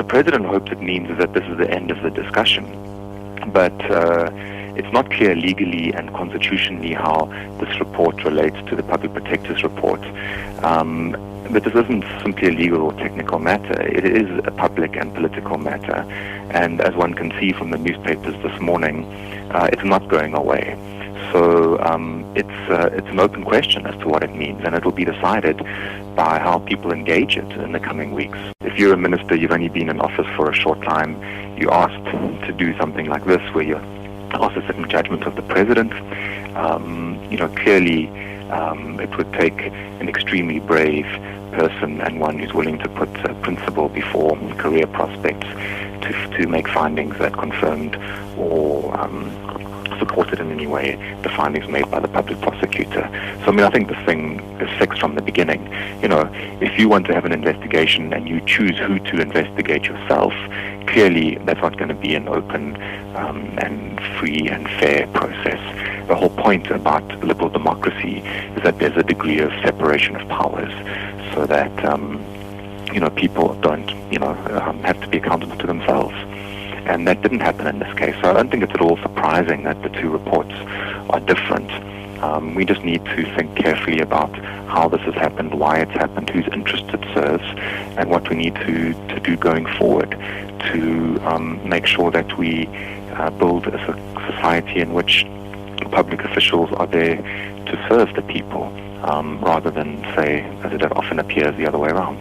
the president hopes it means that this is the end of the discussion. But uh, it's not clear legally and constitutionally how this report relates to the public protector's report. Um, but this isn't simply a legal or technical matter. It is a public and political matter. And as one can see from the newspapers this morning, uh, it's not going away. So um, it's uh, it's an open question as to what it means, and it will be decided by how people engage it in the coming weeks. If you're a minister, you've only been in office for a short time, you asked to do something like this, where you're asked to sit judgment of the president. Um, you know, clearly, um, it would take an extremely brave person and one who's willing to put uh, principle before career prospects to, to make findings that confirmed or um, supported in any way the findings made by the public prosecutor. So I mean, I think this thing is fixed from the beginning. You know, if you want to have an investigation and you choose who to investigate yourself, clearly that's not going to be an open um, and free and fair process. The whole point about liberal democracy is that there's a degree of separation of powers, so that um, you know people don't you know um, have to be accountable to themselves and that didn't happen in this case. So I don't think it's at all surprising that the two reports are different. Um, we just need to think carefully about how this has happened, why it's happened, whose interest it serves, and what we need to, to do going forward to um, make sure that we uh, build a society in which public officials are there to serve the people um, rather than, say, as it often appears, the other way around.